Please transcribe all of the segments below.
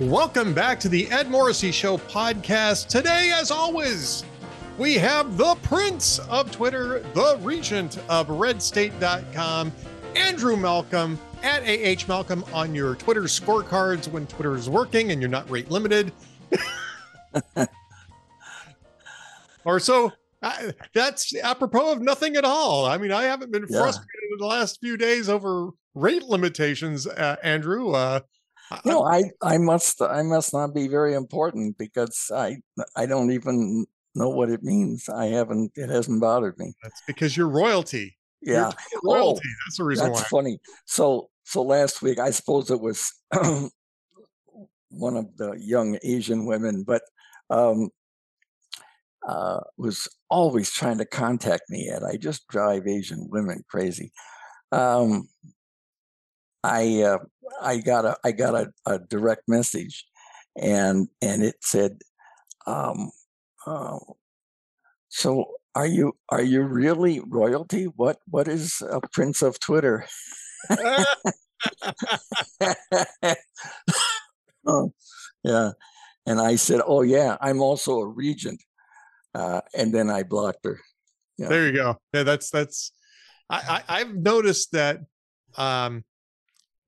Welcome back to the Ed Morrissey Show podcast. Today, as always, we have the Prince of Twitter, the Regent of RedState.com, Andrew Malcolm at AH Malcolm on your Twitter scorecards when Twitter is working and you're not rate limited. or so I, that's apropos of nothing at all. I mean, I haven't been yeah. frustrated in the last few days over rate limitations, uh, Andrew. Uh, no, I, I must, I must not be very important because I, I don't even know what it means. I haven't, it hasn't bothered me. That's because you're royalty. Yeah, you're royalty. Oh, that's the reason that's why. funny. So, so last week, I suppose it was one of the young Asian women, but um, uh, was always trying to contact me, and I just drive Asian women crazy. Um, I uh, I got a I got a, a, direct message, and and it said, um, uh, "So are you are you really royalty? What what is a prince of Twitter?" oh, yeah, and I said, "Oh yeah, I'm also a regent." uh, and then I blocked her. Yeah. There you go. Yeah, that's that's. I, I I've noticed that um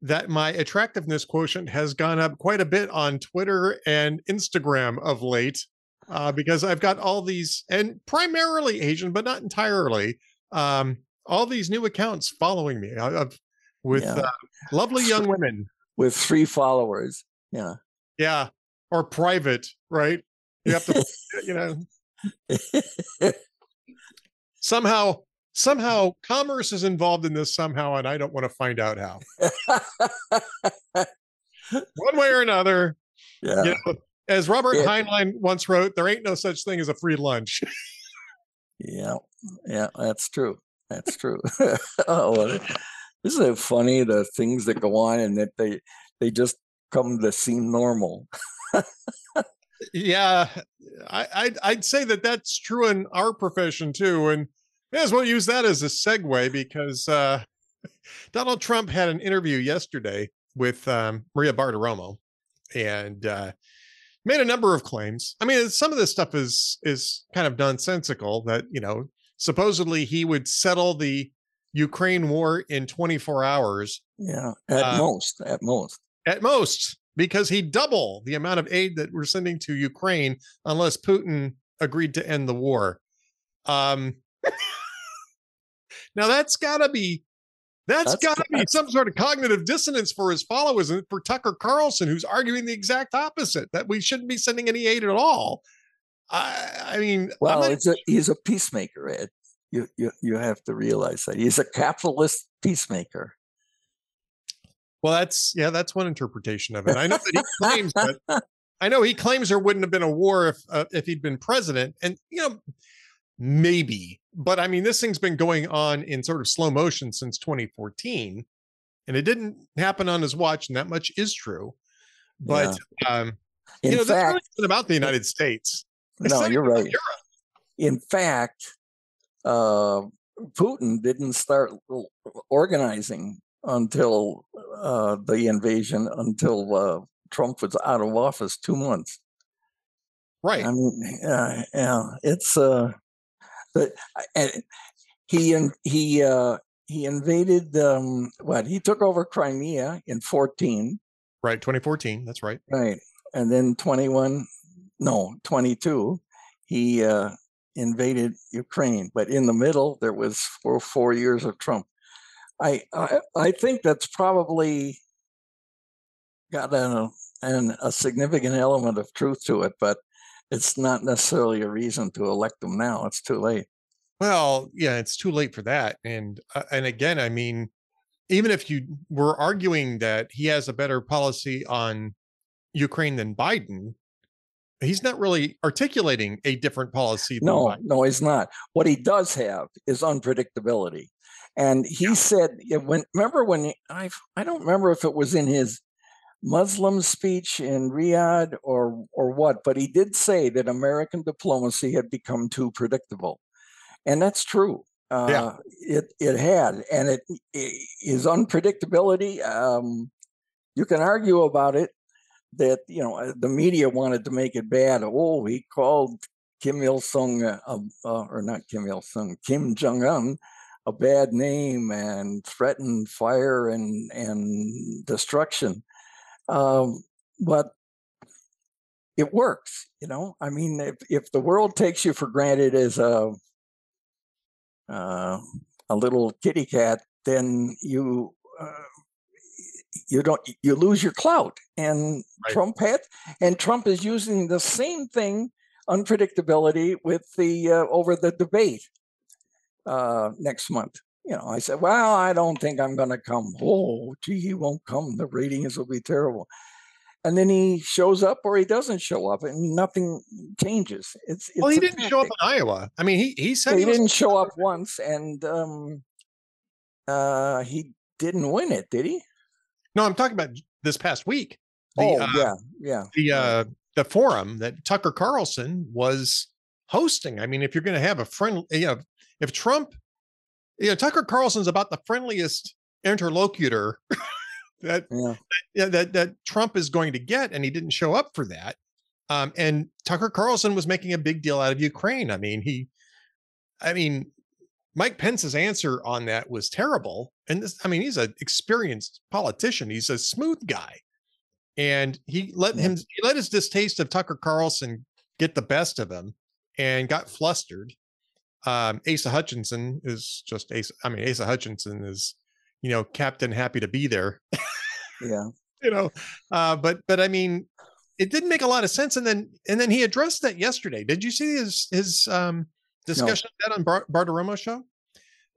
that my attractiveness quotient has gone up quite a bit on Twitter and Instagram of late. Uh, because I've got all these, and primarily Asian, but not entirely, um, all these new accounts following me uh, with yeah. uh, lovely young women with three followers. Yeah, yeah, or private, right? You have to, you know, somehow, somehow, commerce is involved in this somehow, and I don't want to find out how. One way or another. Yeah. You know, as Robert yeah. Heinlein once wrote, there ain't no such thing as a free lunch. yeah, yeah, that's true. That's true. oh, isn't it funny the things that go on and that they they just come to seem normal? yeah, I, I'd, I'd say that that's true in our profession too. And as well use that as a segue because uh, Donald Trump had an interview yesterday with um, Maria Bartiromo and uh, made a number of claims. I mean, some of this stuff is is kind of nonsensical. That you know, supposedly he would settle the Ukraine war in 24 hours. Yeah, at uh, most, at most, at most because he'd double the amount of aid that we're sending to Ukraine unless Putin agreed to end the war. Um, now that's got to be that's, that's got to be some sort of cognitive dissonance for his followers and for Tucker Carlson, who's arguing the exact opposite that we shouldn't be sending any aid at all. I, I mean, well, not, a, he's a peacemaker, Ed. You, you you have to realize that he's a capitalist peacemaker. Well, that's yeah, that's one interpretation of it. I know that he claims that I know he claims there wouldn't have been a war if uh, if he'd been president, and you know maybe, but I mean this thing's been going on in sort of slow motion since 2014, and it didn't happen on his watch, and that much is true. But yeah. um, in you know, fact, that's really about the United States. no, you're right. Europe. In fact, uh, Putin didn't start organizing until uh, the invasion, until uh, Trump was out of office two months. Right. I mean, uh, yeah, it's uh, but and he he uh, he invaded um, what he took over Crimea in fourteen. Right, twenty fourteen. That's right. Right, and then twenty one, no, twenty two. He uh, invaded Ukraine, but in the middle there was four four years of Trump. I, I, I think that's probably got an, an, a significant element of truth to it, but it's not necessarily a reason to elect them now. It's too late. Well, yeah, it's too late for that. And uh, and again, I mean, even if you were arguing that he has a better policy on Ukraine than Biden, he's not really articulating a different policy. no, Biden. no, he's not. What he does have is unpredictability. And he said, when remember when I I don't remember if it was in his Muslim speech in Riyadh or or what, but he did say that American diplomacy had become too predictable, and that's true. Uh, yeah. It it had, and it, it is unpredictability. Um, you can argue about it, that you know uh, the media wanted to make it bad. Oh, he called Kim Il Sung, uh, uh, or not Kim Il Sung, Kim Jong Un, a bad name and threatened fire and and destruction. Um, but it works, you know. I mean, if if the world takes you for granted as a uh, a little kitty cat, then you uh, you don't you lose your clout. And right. Trump had, and Trump is using the same thing, unpredictability, with the uh, over the debate uh, next month. You know, I said, well, I don't think I'm going to come. Oh, gee, he won't come. The ratings will be terrible. And then he shows up or he doesn't show up, and nothing changes. It's, it's well, he didn't tactic. show up in Iowa. I mean, he he said he, he didn't show up once, and um, uh, he didn't win it, did he? No, I'm talking about this past week. The, oh, uh, yeah, yeah. The uh, the forum that Tucker Carlson was hosting. I mean, if you're going to have a friend, you know, if Trump, you know, Tucker Carlson's about the friendliest interlocutor that, yeah. that that that Trump is going to get, and he didn't show up for that. Um, and Tucker Carlson was making a big deal out of Ukraine. I mean, he, I mean, Mike Pence's answer on that was terrible. And this, I mean, he's an experienced politician. He's a smooth guy. And he let him he let his distaste of Tucker Carlson get the best of him and got flustered. Um, Asa Hutchinson is just Asa. I mean, Asa Hutchinson is, you know, Captain Happy to be there. yeah. you know, uh, but but I mean, it didn't make a lot of sense. And then and then he addressed that yesterday. Did you see his his um discussion no. that on Bar- Bartiromo show?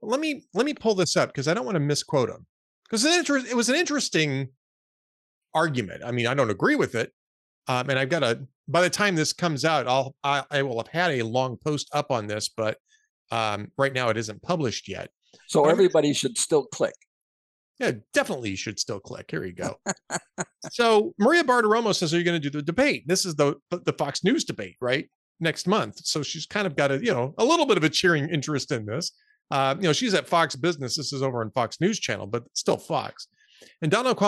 Let me let me pull this up because I don't want to misquote him. Because inter- it was an interesting argument. I mean, I don't agree with it, um, and I've got a. By the time this comes out, I'll I, I will have had a long post up on this, but um, right now it isn't published yet. So everybody should still click. Yeah, definitely you should still click. Here you go. so Maria Bartiromo says, "Are you going to do the debate?" This is the the Fox News debate, right? Next month. So she's kind of got a you know a little bit of a cheering interest in this. Uh, you know, she's at Fox Business. This is over on Fox News Channel, but still Fox. And Donald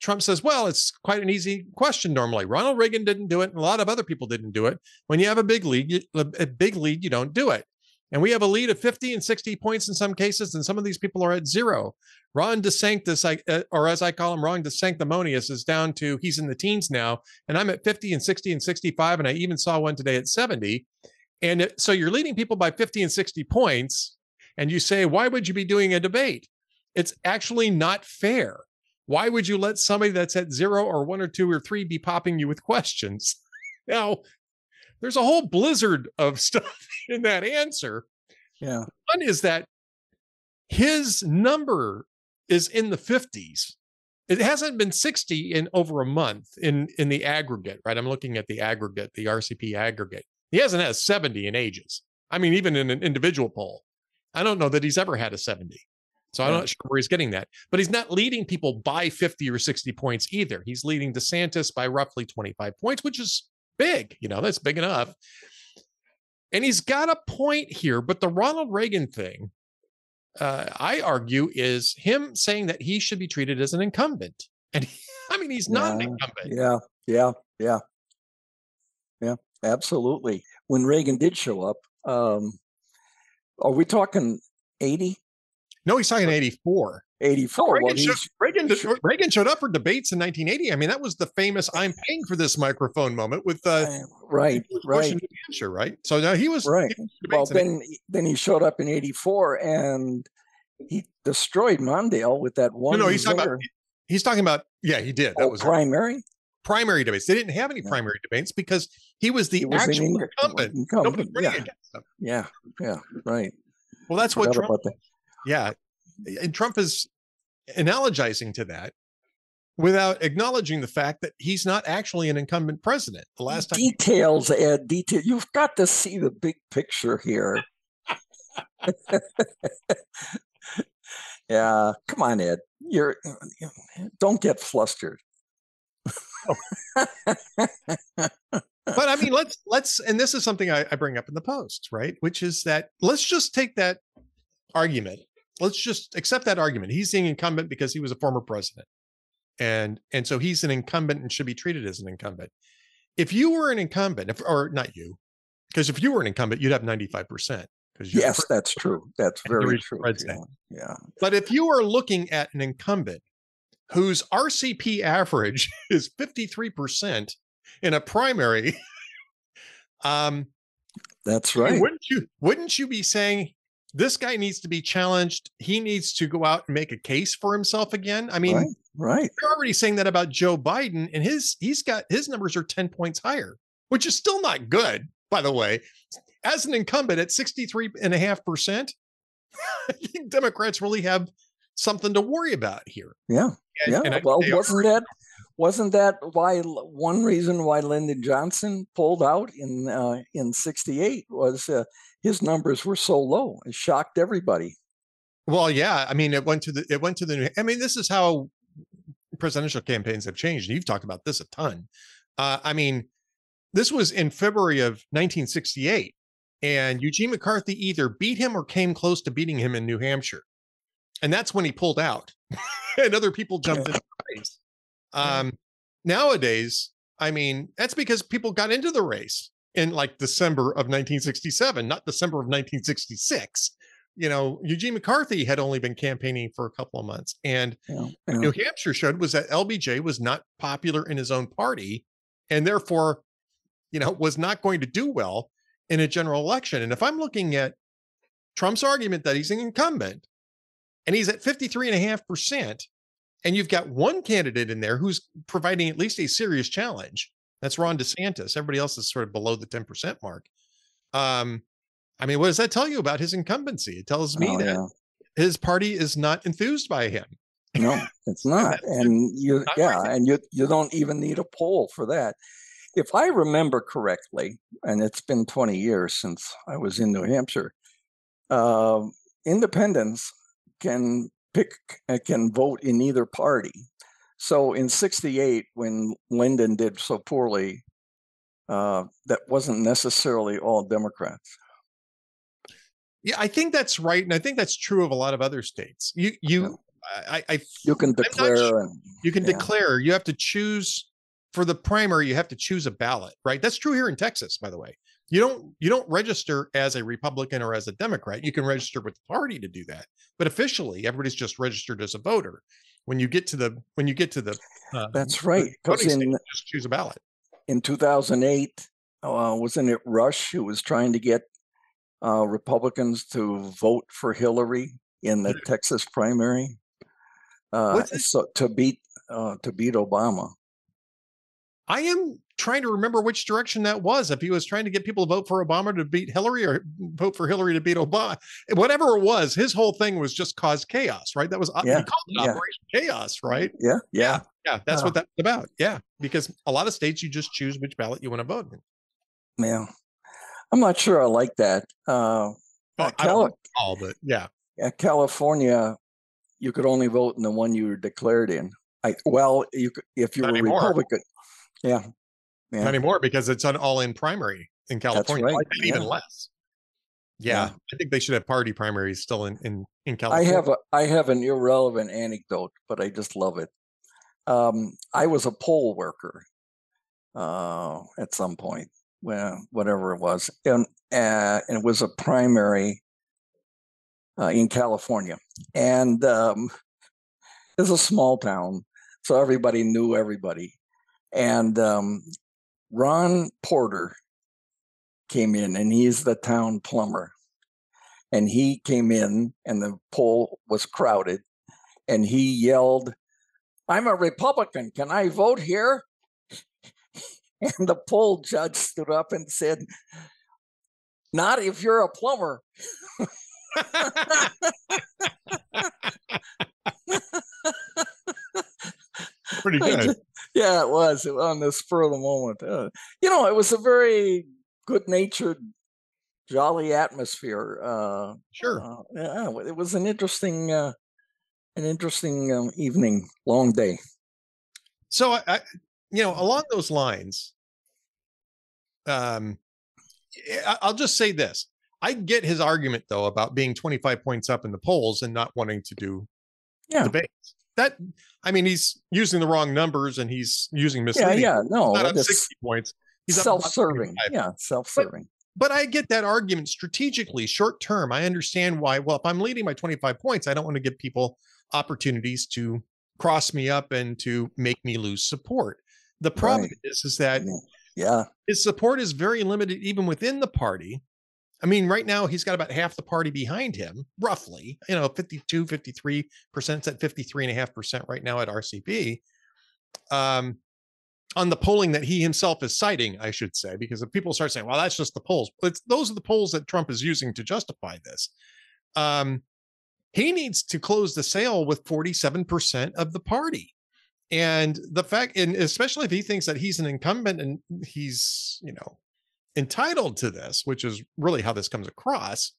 Trump says, well, it's quite an easy question normally. Ronald Reagan didn't do it, and a lot of other people didn't do it. When you have a big lead, a big lead, you don't do it. And we have a lead of 50 and 60 points in some cases, and some of these people are at zero. Ron DeSantis, uh, or as I call him, Ron DeSanctimonious, is down to he's in the teens now, and I'm at 50 and 60 and 65, and I even saw one today at 70. And so you're leading people by 50 and 60 points, and you say, why would you be doing a debate? It's actually not fair. Why would you let somebody that's at zero or one or two or three be popping you with questions? Now, there's a whole blizzard of stuff in that answer. Yeah. One is that his number is in the 50s. It hasn't been 60 in over a month in in the aggregate, right? I'm looking at the aggregate, the RCP aggregate. He hasn't had 70 in ages. I mean, even in an individual poll. I don't know that he's ever had a 70. So I'm not sure where he's getting that. But he's not leading people by 50 or 60 points either. He's leading DeSantis by roughly 25 points, which is big. You know, that's big enough. And he's got a point here, but the Ronald Reagan thing, uh, I argue, is him saying that he should be treated as an incumbent. And he, I mean, he's not yeah, an incumbent. Yeah, yeah, yeah. Yeah, absolutely. When Reagan did show up, um, are we talking 80? No, he's talking 84. 84. Oh, Reagan, well, showed, Reagan, Reagan, showed up for debates in 1980. I mean, that was the famous "I'm paying for this microphone" moment with uh, right, right, New Hampshire, right. So now he was right. He well, then then he showed up in '84 and he destroyed Mondale with that one. No, no, he's talking about. He's talking about. Yeah, he did. That oh, was primary. Primary debates. They didn't have any yeah. primary debates because he was the he was actual incumbent. incumbent. Yeah. yeah, yeah, right. Well, that's what Trump. That. Yeah, and Trump is analogizing to that without acknowledging the fact that he's not actually an incumbent president. The last time details, Ed, detail. You've got to see the big picture here. yeah, come on, Ed. You're don't get flustered. but I mean, let's let's, and this is something I, I bring up in the post, right? Which is that let's just take that argument. Let's just accept that argument. He's the incumbent because he was a former president. and and so he's an incumbent and should be treated as an incumbent. If you were an incumbent, if, or not you, because if you were an incumbent, you'd have ninety five percent. Because yes, that's true. That's very true. Yeah. yeah. But if you are looking at an incumbent whose RCP average is fifty three percent in a primary, um, that's right. Wouldn't you? Wouldn't you be saying this guy needs to be challenged. He needs to go out and make a case for himself again. I mean, right, right. They're already saying that about Joe Biden, and his he's got his numbers are 10 points higher, which is still not good, by the way. As an incumbent at 63 and a half percent, I think Democrats really have something to worry about here. Yeah. And, yeah. And well, wasn't that wasn't that why one reason why Lyndon Johnson pulled out in uh, in '68 was uh, his numbers were so low. It shocked everybody. Well, yeah. I mean, it went to the it went to the. new. I mean, this is how presidential campaigns have changed. You've talked about this a ton. Uh, I mean, this was in February of 1968, and Eugene McCarthy either beat him or came close to beating him in New Hampshire, and that's when he pulled out, and other people jumped in the race. Um, nowadays, I mean, that's because people got into the race in like December of 1967, not December of 1966. You know, Eugene McCarthy had only been campaigning for a couple of months. And yeah, yeah. New Hampshire showed was that LBJ was not popular in his own party and therefore, you know, was not going to do well in a general election. And if I'm looking at Trump's argument that he's an incumbent and he's at 53 and a half percent, and you've got one candidate in there who's providing at least a serious challenge, that's Ron DeSantis. Everybody else is sort of below the 10% mark. Um, I mean, what does that tell you about his incumbency? It tells me oh, that yeah. his party is not enthused by him. No, it's not. and you, yeah, and you, you don't even need a poll for that. If I remember correctly, and it's been 20 years since I was in New Hampshire, uh, independents can pick, uh, can vote in either party. So in 68, when Lyndon did so poorly, uh, that wasn't necessarily all Democrats. Yeah, I think that's right. And I think that's true of a lot of other states. You, you, yeah. I, I, you can declare, sure. and, you can yeah. declare, you have to choose for the primary, you have to choose a ballot, right? That's true here in Texas, by the way. You don't, you don't register as a Republican or as a Democrat. You can register with the party to do that, but officially, everybody's just registered as a voter. When you get to the when you get to the uh, that's right in just choose a ballot. in 2008 uh, wasn't it rush who was trying to get uh, republicans to vote for hillary in the texas primary? Uh, so to beat uh, to beat obama. I am trying to remember which direction that was. If he was trying to get people to vote for Obama to beat Hillary or vote for Hillary to beat Obama, whatever it was, his whole thing was just cause chaos, right? That was uh, yeah. yeah. Operation Chaos, right? Yeah, yeah, yeah. That's what that's about. Yeah, because a lot of states you just choose which ballot you want to vote in. Yeah, I'm not sure I like that. Uh, well, Cali- all, but yeah. yeah, California, you could only vote in the one you were declared in. I, well, you could, if you not were anymore. Republican. Yeah, yeah. Not anymore because it's an all-in primary in California. Right. Yeah. Even less. Yeah, yeah, I think they should have party primaries still in in, in California. I have a I have an irrelevant anecdote, but I just love it. Um, I was a poll worker uh, at some point, well, whatever it was, and, uh, and it was a primary uh, in California, and um, it's a small town, so everybody knew everybody, and um, Ron Porter came in and he's the town plumber. And he came in and the poll was crowded and he yelled, I'm a Republican. Can I vote here? And the poll judge stood up and said, Not if you're a plumber. Pretty good yeah, it was on the spur of the moment. Uh, you know, it was a very good-natured, jolly atmosphere. Uh, sure. Uh, yeah, it was an interesting, uh, an interesting um, evening, long day. So, I, I, you know, along those lines, um, I'll just say this: I get his argument though about being 25 points up in the polls and not wanting to do yeah. debates. That I mean, he's using the wrong numbers and he's using misleading. yeah, yeah, no, Not up that's 60 points. He's self-serving. 25. Yeah, self-serving. But I get that argument strategically, short term. I understand why. Well, if I'm leading by 25 points, I don't want to give people opportunities to cross me up and to make me lose support. The problem Right. is, is that Yeah. Yeah, his support is very limited even within the party. I mean, right now he's got about half the party behind him, roughly, you know, 52, 53%, it's at 53.5% right now at RCP. Um, on the polling that he himself is citing, I should say, because if people start saying, well, that's just the polls, those are the polls that Trump is using to justify this. Um, he needs to close the sale with 47% of the party and the fact and especially if he thinks that he's an incumbent and he's you know entitled to this which is really how this comes across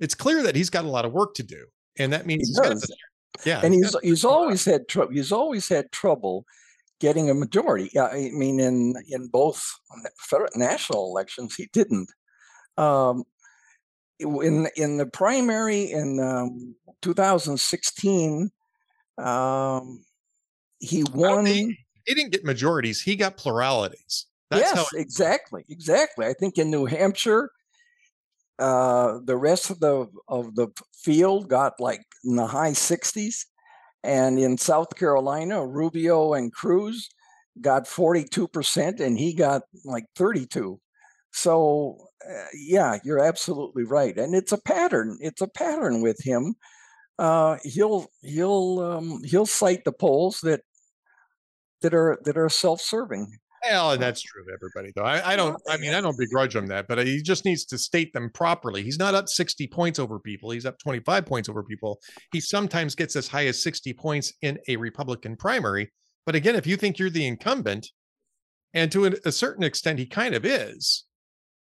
it's clear that he's got a lot of work to do and that means He he's got does. to, yeah and he's he's he's always had trouble. He's always had trouble getting a majority. Yeah, I mean, in in both federal national elections, he didn't. Um, in in the primary in um, 2016, um, he won. he didn't get majorities he got pluralities that's yes, exactly, exactly. I think in New Hampshire, uh, the rest of the of the field got like in the high 60s, and in South Carolina, Rubio and Cruz got 42 percent, and he got like 32. So uh, yeah, you're absolutely right, and it's a pattern. It's a pattern with him. Uh, he'll he'll um, he'll cite the polls that that are that are self-serving. Well, and that's true of everybody, though. I, I don't. I mean, I don't begrudge him that, but he just needs to state them properly. He's not up sixty points over people. He's up twenty-five points over people. He sometimes gets as high as sixty points in a Republican primary. But again, if you think you're the incumbent, and to a, a certain extent, he kind of is,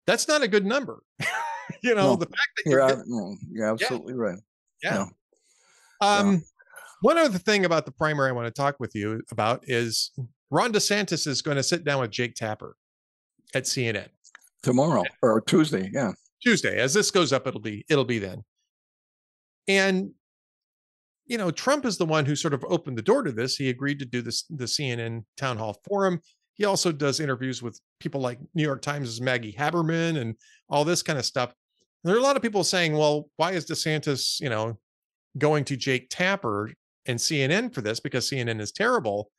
that's not a good number. you know, No, the fact that You're, you're ab- no, you're absolutely right. yeah. yeah. Um, one other thing about the primary I want to talk with you about is Ron DeSantis is going to sit down with Jake Tapper at CNN. Tomorrow or Tuesday, yeah. Tuesday. As this goes up, it'll be it'll be then. And you know, Trump is the one who sort of opened the door to this. He agreed to do this the CNN town hall forum. He also does interviews with people like New York Times' Maggie Haberman and all this kind of stuff. And There are a lot of people saying, well, why is DeSantis, you know, going to Jake Tapper and CNN for this because CNN is terrible.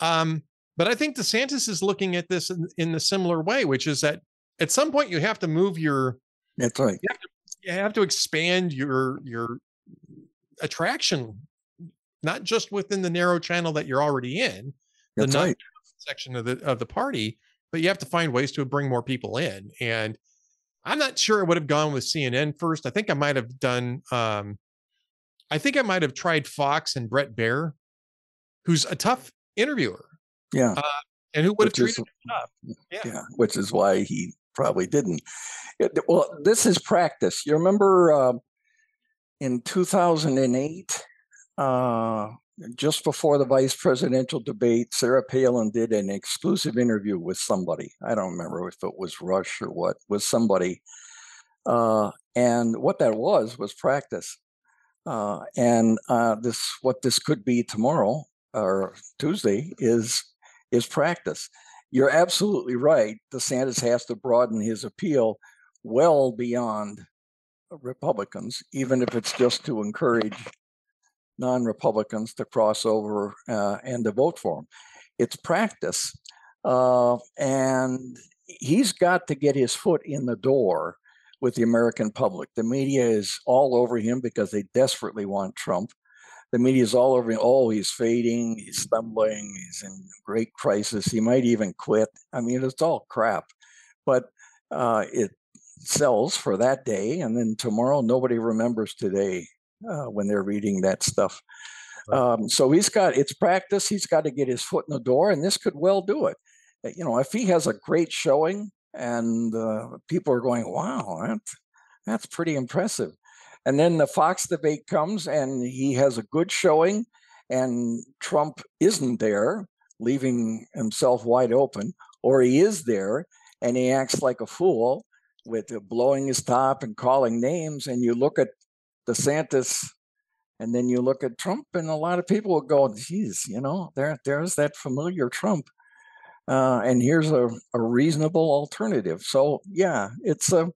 Um, but I think DeSantis is looking at this in, in a similar way, which is that at some point you have to move your That's right. you have to expand your your attraction not just within the narrow channel that you're already in the That's non- right. section of the of the party but you have to find ways to bring more people in and i'm not sure i would have gone with cnn first i think i might have done um i think i might have tried fox and Bret Baier who's a tough interviewer Yeah. and who would have is- treated him tough yeah. Yeah. Which is why he probably didn't. It- well, this is practice. You remember uh, in 2008, uh, just before the vice presidential debate, Sarah Palin did an exclusive interview with somebody. I don't remember if it was Rush or what, with somebody. Uh, and what that was was practice. Uh, and uh, this, what this could be tomorrow or Tuesday is is practice. You're absolutely right. DeSantis has to broaden his appeal well beyond Republicans, even if it's just to encourage non-Republicans to cross over uh, and to vote for him. It's practice, uh, and he's got to get his foot in the door with the American public. The media is all over him because they desperately want Trump. The media is all over him. Oh, he's fading. He's stumbling. He's in great crisis. He might even quit. I mean, it's all crap, but uh, it sells for that day, and then tomorrow nobody remembers today uh, when they're reading that stuff. Um, so he's got it's practice. He's got to get his foot in the door, and this could well do it. Uh, You know, if he has a great showing and uh, people are going, "Wow, that, that's pretty impressive," and then the Fox debate comes and he has a good showing, and Trump isn't there, leaving himself wide open, or he is there and he acts like a fool with blowing his top and calling names, and you look at DeSantis And then you look at Trump, and a lot of people will go, geez, you know, there, there's that familiar Trump. Uh, and here's a, a reasonable alternative. So yeah, it's a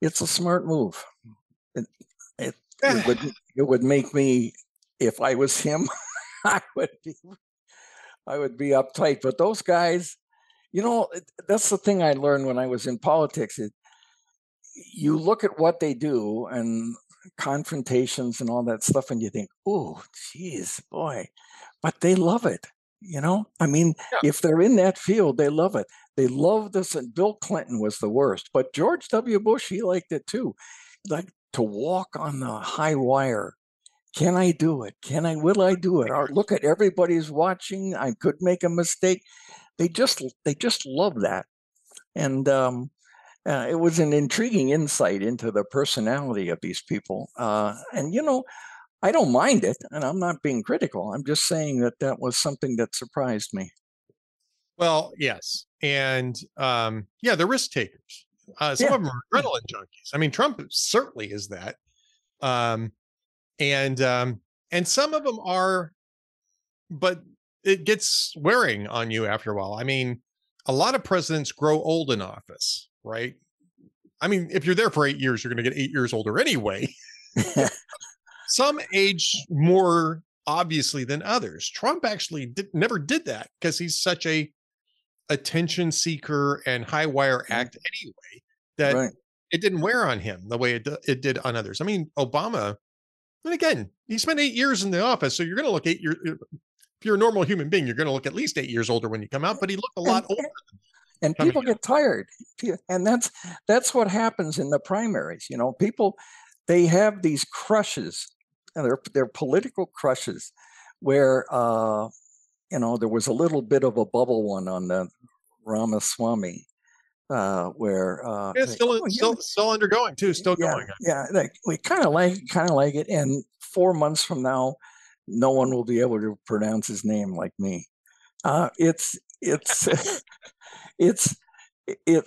it's a smart move. It, it, eh. it would it would make me if I was him, I would be I would be uptight. But those guys, you know, that's the thing I learned when I was in politics. It, you look at what they do and confrontations and all that stuff, and you think, oh, geez, boy, but they love it. You know, I mean, yeah. if they're in that field, they love it. They love this. And Bill Clinton was the worst, but George W. Bush, he liked it too. Like to walk on the high wire. Can I do it? Can I? Will I do it? Or look at everybody's watching. I could make a mistake. They just they just love that, and um, uh, it was an intriguing insight into the personality of these people. Uh, and you know, I don't mind it, and I'm not being critical. I'm just saying that that was something that surprised me. Well, yes, and um, yeah, the risk takers. Uh, some yeah. of them are adrenaline junkies. I mean, Trump certainly is that, um, and um, and some of them are, but it gets wearing on you after a while. I mean, a lot of presidents grow old in office, right? I mean, if you're there for eight years, you're going to get eight years older anyway. some age more obviously than others. Trump actually did, never did that because he's such a attention seeker and high wire mm. act anyway that right. it didn't wear on him the way it, it did on others. I mean, Obama, and again, he spent eight years in the office, so you're going to look eight years. If you're a normal human being, you're going to look at least eight years older when you come out, but he looked a lot older. And people get tired, and that's that's what happens in the primaries. You know, people they have these crushes and they're, they're political crushes where, uh, you know, there was a little bit of a bubble one on the Ramaswamy uh, where uh, yeah, still, oh, still, yeah. still undergoing too, still yeah, going. Yeah, like, we kind of like, kind of like it. And four months from now, no one will be able to pronounce his name like me. Uh, it's, it's, it's, it, it,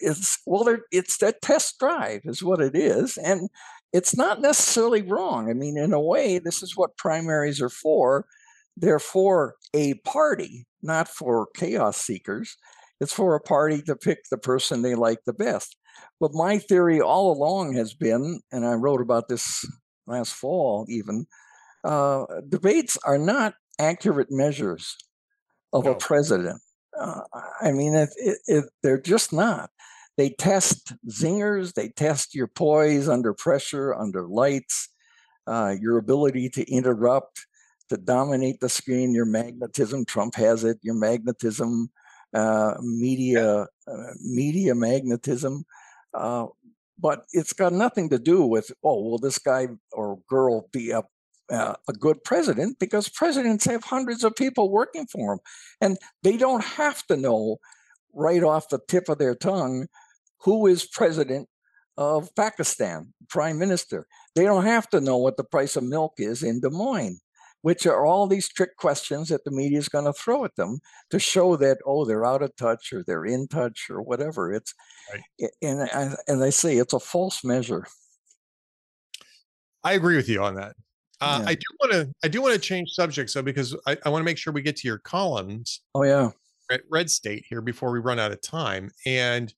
it's well, it's that test drive is what it is, and it's not necessarily wrong. I mean, in a way, this is what primaries are for. They're for a party, not for chaos seekers. It's for a party to pick the person they like the best. But my theory all along has been, and I wrote about this last fall even, uh, debates are not accurate measures of no. a president. Uh, I mean, it, it, it, they're just not. They test zingers, they test your poise under pressure, under lights, uh, your ability to interrupt, to dominate the screen, your magnetism. Trump has it, your magnetism, uh, media, uh, media magnetism. Uh, but it's got nothing to do with, oh, will this guy or girl be a uh, a good president because presidents have hundreds of people working for them and they don't have to know right off the tip of their tongue who is president of Pakistan, prime minister. They don't have to know what the price of milk is in Des Moines, which are all these trick questions that the media is going to throw at them to show that oh they're out of touch or they're in touch or whatever. It's right. and and I say it's a false measure. I agree with you on that. Uh, yeah. I do want to I do want to change subjects though because I, I want to make sure we get to your columns. Oh yeah, at Red State here before we run out of time and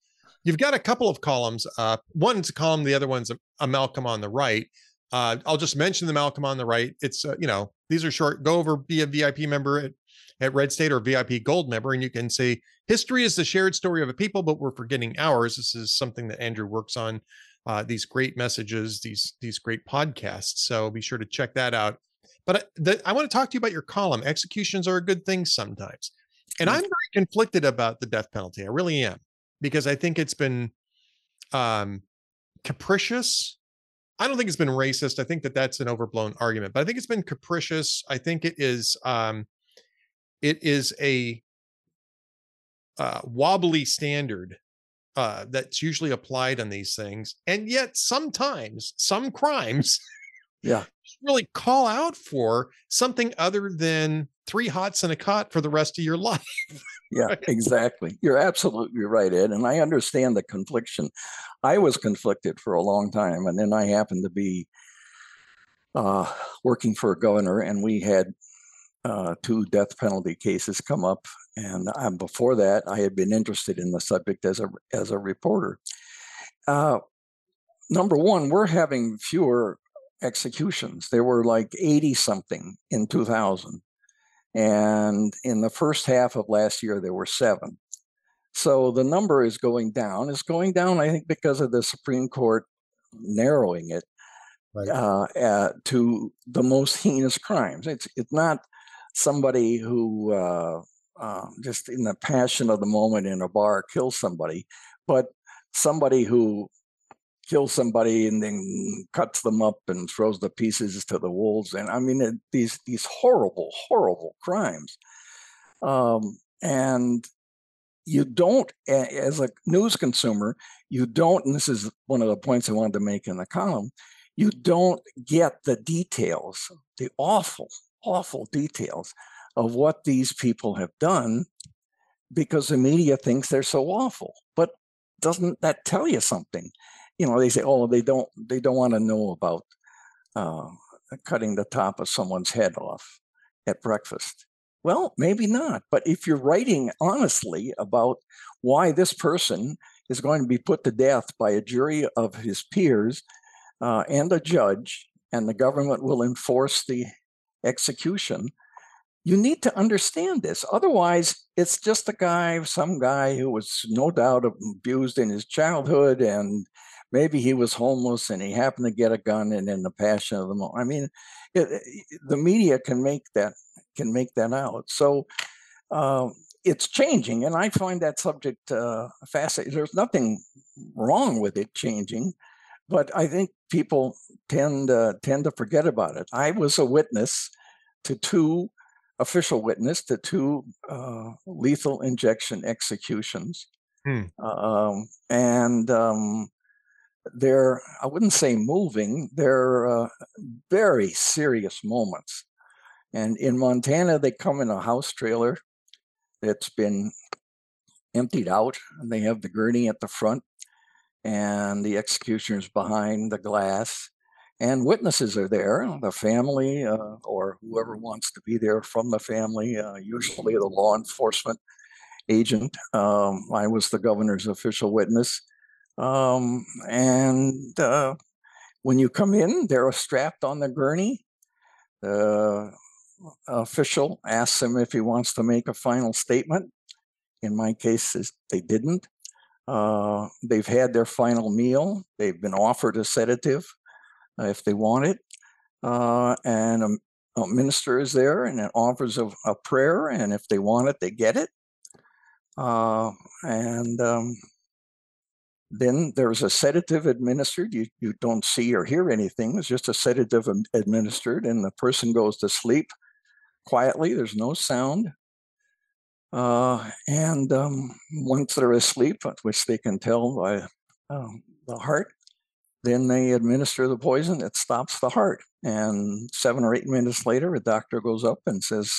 You've got a couple of columns. Uh, one's a column, the other one's a, a Malcolm on the right. Uh, I'll just mention the Malcolm on the right. It's uh, you know these are short. Go over, be a VIP member at, at Red State or VIP Gold member, and you can see history is the shared story of a people, but we're forgetting ours. This is something that Andrew works on. Uh, these great messages, these these great podcasts. So be sure to check that out. But I, the, I want to talk to you about your column. Executions are a good thing sometimes, and I'm very conflicted about the death penalty. I really am because I think it's been um, capricious. I don't think it's been racist. I think that that's an overblown argument, but I think it's been capricious. I think it is um, it is a uh, wobbly standard uh, that's usually applied on these things, and yet sometimes some crimes, yeah, really call out for something other than three hots and a cot for the rest of your life. yeah, right? exactly. You're absolutely right, Ed. And I understand the confliction. I was conflicted for a long time, and then I happened to be uh, working for a governor, and we had uh, two death penalty cases come up. And um, before that, I had been interested in the subject as a as a reporter. Uh, number one, we're having fewer executions. There were like 80 something in 2000. And in the first half of last year, there were seven. So the number is going down. It's going down, I think, because of the Supreme Court narrowing it right. uh, uh, to the most heinous crimes. It's it's not somebody who uh, um, just in the passion of the moment in a bar kills somebody, but somebody who kills somebody and then cuts them up and throws the pieces to the wolves. And I mean, it, these these horrible, horrible crimes. Um, and you don't, as a news consumer, you don't. And this is one of the points I wanted to make in the column. You don't get the details, the awful, awful details of what these people have done because the media thinks they're so awful. But doesn't that tell you something? You know, they say, oh, they don't they don't want to know about uh, cutting the top of someone's head off at breakfast. Well, maybe not. But if you're writing honestly about why this person is going to be put to death by a jury of his peers uh, and a judge, and the government will enforce the execution, you need to understand this. Otherwise, it's just a guy, some guy who was no doubt abused in his childhood and maybe he was homeless and he happened to get a gun and in the passion of the moment. I mean, it, the media can make that can make that out. So uh, it's changing, and I find that subject uh, fascinating. There's nothing wrong with it changing, but I think people tend uh, tend to forget about it. I was a witness to two official witness to two uh, lethal injection executions. Hmm. Um, and um, they're i wouldn't say moving they're uh, very serious moments. And in montana they come in a house trailer that's been emptied out and they have the gurney at the front and the executioners behind the glass and witnesses are there the family uh, or whoever wants to be there from the family uh, usually the law enforcement agent. Um, i was the governor's official witness um, and uh, when you come in, they're strapped on the gurney. The official asks him if he wants to make a final statement. In my case, they didn't. Uh, they've had their final meal. They've been offered a sedative uh, if they want it. Uh, and a, a, minister is there and it offers a, a, prayer. And if they want it, they get it. Uh, and um, then there's a sedative administered. You, you don't see or hear anything. It's just a sedative administered, and the person goes to sleep quietly. There's no sound. Uh, and um, once they're asleep, which they can tell by um, the heart, then they administer the poison. It stops the heart. And seven or eight minutes later, a doctor goes up and says,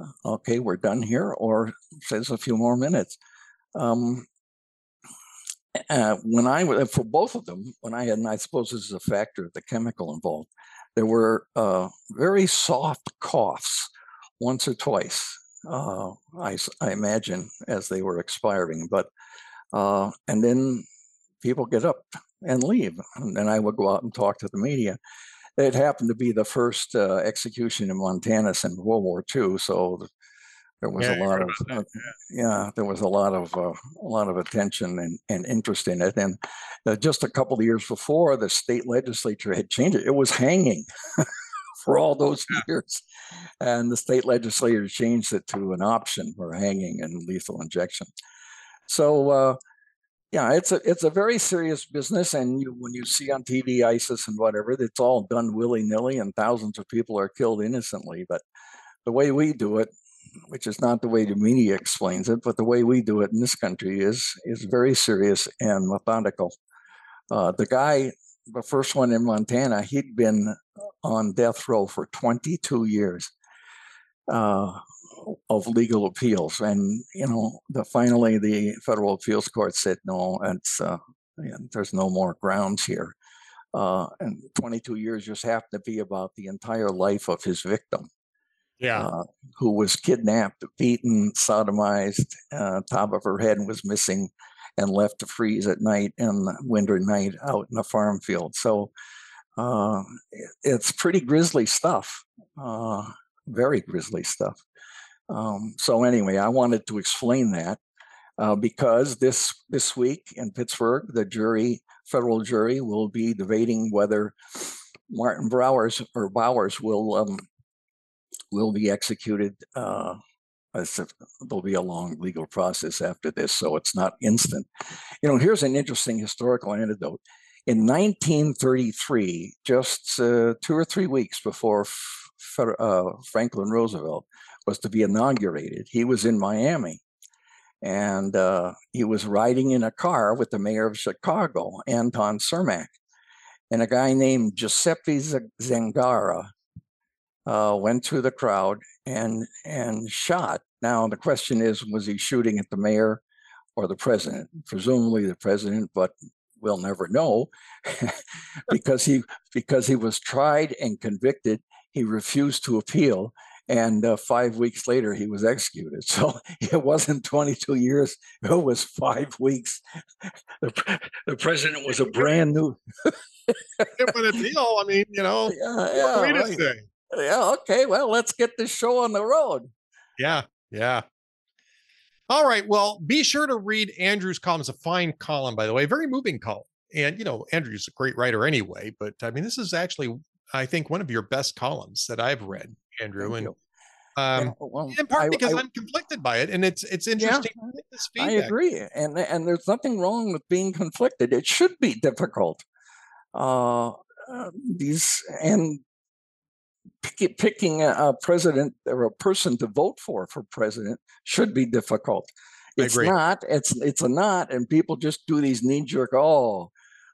uh, okay, we're done here, or says a few more minutes. Um, uh, when I was for both of them, when I had, and I suppose this is a factor of the chemical involved, there were uh, very soft coughs once or twice. Uh, I, I imagine as they were expiring, but uh, and then people get up and leave, and then I would go out and talk to the media. It happened to be the first uh, execution in Montana since World War II, so there was yeah, a lot of uh, yeah. there was a lot of uh, a lot of attention and, and interest in it and uh, just a couple of years before the state legislature had changed it. It was hanging for all those years and the state legislature changed it to an option for hanging and lethal injection. So uh, yeah it's a it's a very serious business and you, when you see on tv isis and whatever it's all done willy-nilly and thousands of people are killed innocently but the way we do it which is not the way the media explains it, but the way we do it in this country is is very serious and methodical. Uh, the guy, the first one in Montana, he'd been on death row for 22 years uh, of legal appeals, and you know, the, finally the federal appeals court said no, it's uh, there's no more grounds here. uh, and 22 years just happened to be about the entire life of his victim. Yeah. Uh, who was kidnapped, beaten, sodomized, uh, top of her head was missing, and left to freeze at night and winter night out in a farm field. So uh, it's pretty grisly stuff, uh, very grisly stuff. Um, so anyway, I wanted to explain that uh, because this this week in Pittsburgh, the jury, federal jury, will be debating whether Martin Bowers or Bowers will um, will be executed. Uh, there'll be a long legal process after this, so it's not instant. You know, here's an interesting historical anecdote. In 1933, just uh, two or three weeks before uh, Franklin Roosevelt was to be inaugurated, he was in Miami. And uh, he was riding in a car with the mayor of Chicago, Anton Cermak, and a guy named Giuseppe Zangara uh, went through the crowd and and shot. Now the question is, was he shooting at the mayor or the president? Presumably the president, but we'll never know because he because he was tried and convicted. He refused to appeal, and uh, five weeks later he was executed. So it wasn't 22 years; it was five weeks. The, the president was a brand new. it would appeal. I mean, you know, yeah, yeah, right yeah, okay, well, let's get this show on the road. Yeah, yeah. All right. Well, be sure to read Andrew's column. It's a fine column, by the way, very moving column. And you know, Andrew's a great writer anyway, but I mean, this is actually, I think, one of your best columns that I've read, Andrew. Thank and um, yeah, well, in part I, because I, am conflicted by it, and it's it's interesting. Yeah, I agree, and and there's nothing wrong with being conflicted. It should be difficult. Uh, uh, these and pick, picking a, president or a person to vote for for president should be difficult. It's not. It's it's a not, and people just do these knee jerk. Oh,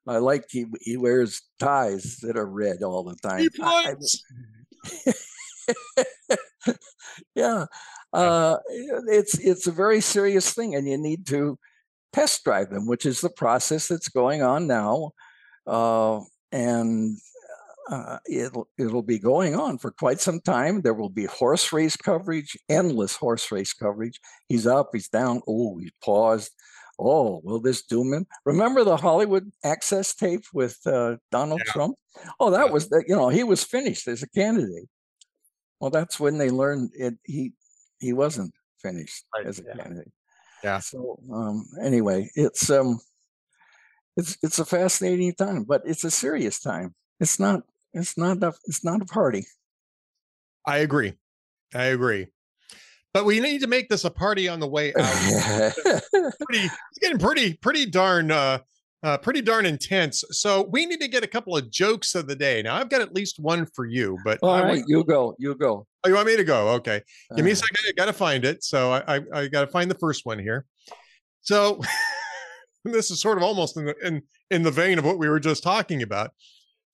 I like he he wears ties that are red all the time. I, yeah, uh, it's it's a very serious thing, and you need to test drive them, which is the process that's going on now. Uh, and uh, it'll it'll be going on for quite some time. There will be horse race coverage, endless horse race coverage. He's up, he's down. Oh, he paused. Oh, will this doom him? Remember the Hollywood Access tape with uh, Donald yeah. Trump? Oh, that yeah. was that. You know, he was finished as a candidate. Well, that's when they learned it. He he wasn't finished right. as a yeah. candidate. Yeah. So um, anyway, it's um, it's it's a fascinating time, but it's a serious time. It's not it's not a it's not a party. I agree. I agree. But we need to make this a party on the way out. pretty, it's getting pretty, pretty darn, uh, uh, pretty darn intense. So we need to get a couple of jokes of the day. Now I've got at least one for you, but all right, you go, you go. Oh, you want me to go? Okay, give me a uh. second. I got to find it. So I, I, I got to find the first one here. So this is sort of almost in the in in the vein of what we were just talking about.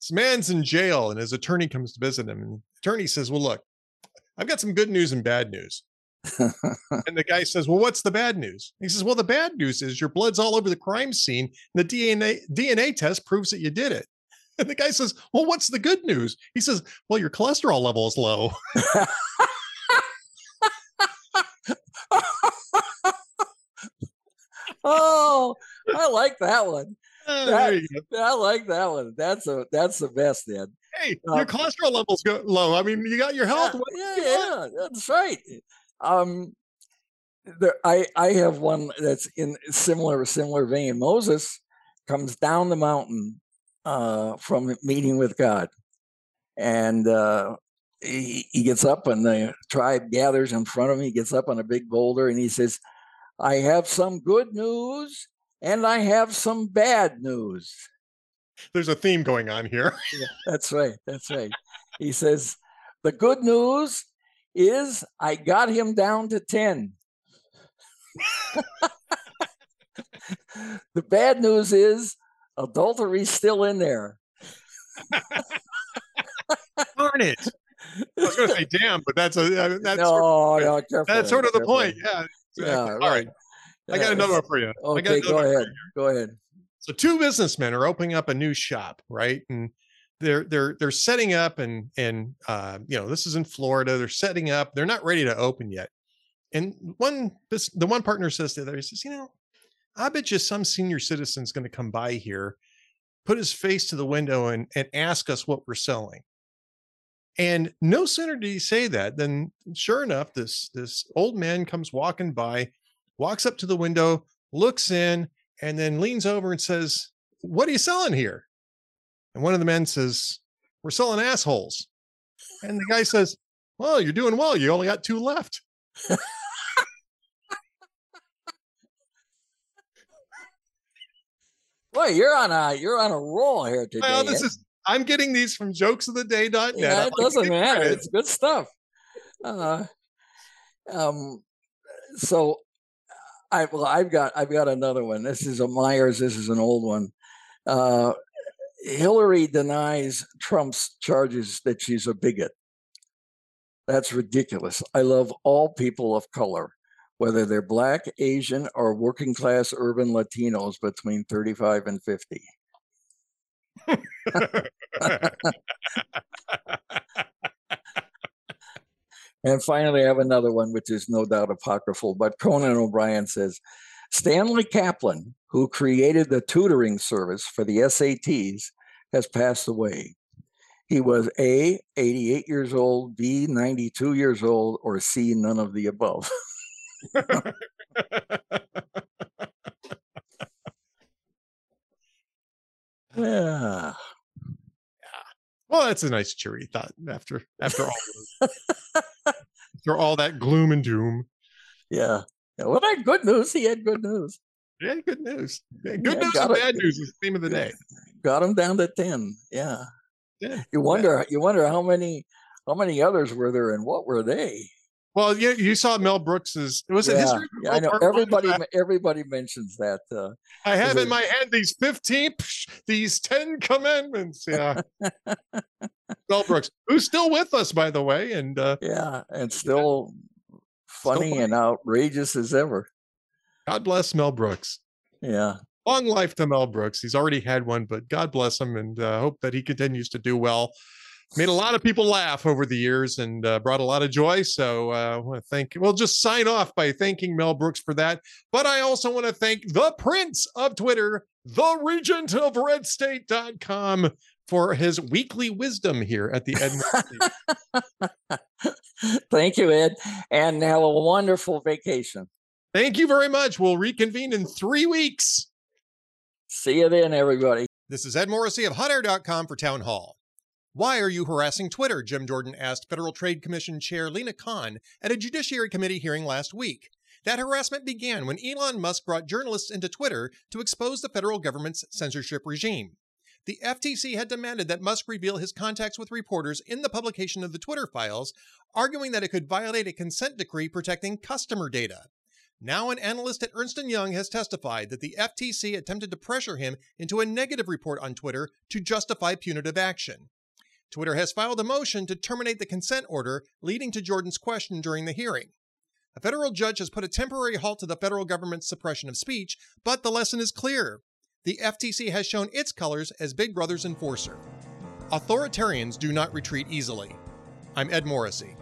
This man's in jail, and his attorney comes to visit him. And the attorney says, Well, look, I've got some good news and bad news. and the guy says, Well, what's the bad news? He says, Well, the bad news is your blood's all over the crime scene. And the DNA DNA test proves that you did it. And the guy says, Well, what's the good news? He says, Well, your cholesterol level is low. oh, I like that one. Oh, that, I like that one. That's a that's the best, Ed. Hey, um, your cholesterol levels go low. I mean, you got your health. Yeah, yeah, yeah, that's right. Um, there, I I have one that's in similar similar vein. Moses comes down the mountain uh, from meeting with God, and uh, he, he gets up, and the tribe gathers in front of him. He gets up on a big boulder, and he says, "I have some good news and I have some bad news. There's a theme going on here. yeah, that's right. That's right. He says, The good news is I got him down to 10. the bad news is adultery's still in there. Darn it. I was going to say damn, but that's a uh, that's no, sort of, no, that's sort of the point. Yeah. Exactly. Yeah, All right. I got another one for you. Okay, go ahead. Go ahead. So two businessmen are opening up a new shop, right? And they're they're they're setting up and and uh, you know this is in Florida. They're setting up. They're not ready to open yet. And one the one partner says to the other, he says, you know, I bet you some senior citizen's going to come by here, put his face to the window and and ask us what we're selling. And no sooner did he say that than sure enough, this this old man comes walking by, walks up to the window, looks in, and then leans over and says, What are you selling here? And one of the men says, We're selling assholes. And the guy says, Well, you're doing well. You only got two left. Boy, you're on a you're on a roll here today. Well, this eh? is I'm getting these from jokesoftheday.net. Yeah, it doesn't matter. It's good stuff. Uh, um, so I well, I've got I've got another one. This is a Meyers. This is an old one. Uh, Hillary denies Trump's charges that she's a bigot. That's ridiculous. I love all people of color, whether they're black, Asian, or working class urban Latinos between 35 and 50. and finally, I have another one, which is no doubt apocryphal, but Conan O'Brien says Stanley Kaplan, who created the tutoring service for the SATs, has passed away. He was A, 88 years old, B, 92 years old, or C, none of the above. yeah. Well, that's a nice cheery thought after after all after all that gloom and doom. Yeah. yeah. Well, that good news. He had good news. Yeah, good news. Yeah, good yeah, news and bad news is the theme of the day. Got him down to ten. Yeah. Yeah. You wonder. You wonder how many how many others were there and what were they? Well, yeah, you saw Mel Brooks's. Was it yeah, yeah, I know. Everybody, everybody mentions that. Uh, I have in my hand these fifteen, these ten commandments. Yeah, Mel Brooks, who's still with us, by the way, and uh, yeah, and still funny, still funny and outrageous as ever. God bless Mel Brooks. Yeah, long life to Mel Brooks. He's already had one, but God bless him, and uh, hope that he continues to do well made a lot of people laugh over the years and uh, brought a lot of joy. So uh, I want to thank, we'll just sign off by thanking Mel Brooks for that. But I also want to thank the Prince of Twitter, the regent of redstate.com for his weekly wisdom here at the Ed. thank you, Ed. And have a wonderful vacation. Thank you very much. We'll reconvene in three weeks. See you then, everybody. This is Ed Morrissey of hotair.com for Townhall. Why are you harassing Twitter? Jim Jordan asked Federal Trade Commission Chair Lina Khan at a Judiciary Committee hearing last week. That harassment began when Elon Musk brought journalists into Twitter to expose the federal government's censorship regime. The FTC had demanded that Musk reveal his contacts with reporters in the publication of the Twitter files, arguing that it could violate a consent decree protecting customer data. Now, an analyst at Ernst & Young has testified that the FTC attempted to pressure him into a negative report on Twitter to justify punitive action. Twitter has filed a motion to terminate the consent order, leading to Jordan's question during the hearing. A federal judge has put a temporary halt to the federal government's suppression of speech, but the lesson is clear. The FTC has shown its colors as Big Brother's enforcer. Authoritarians do not retreat easily. I'm Ed Morrissey.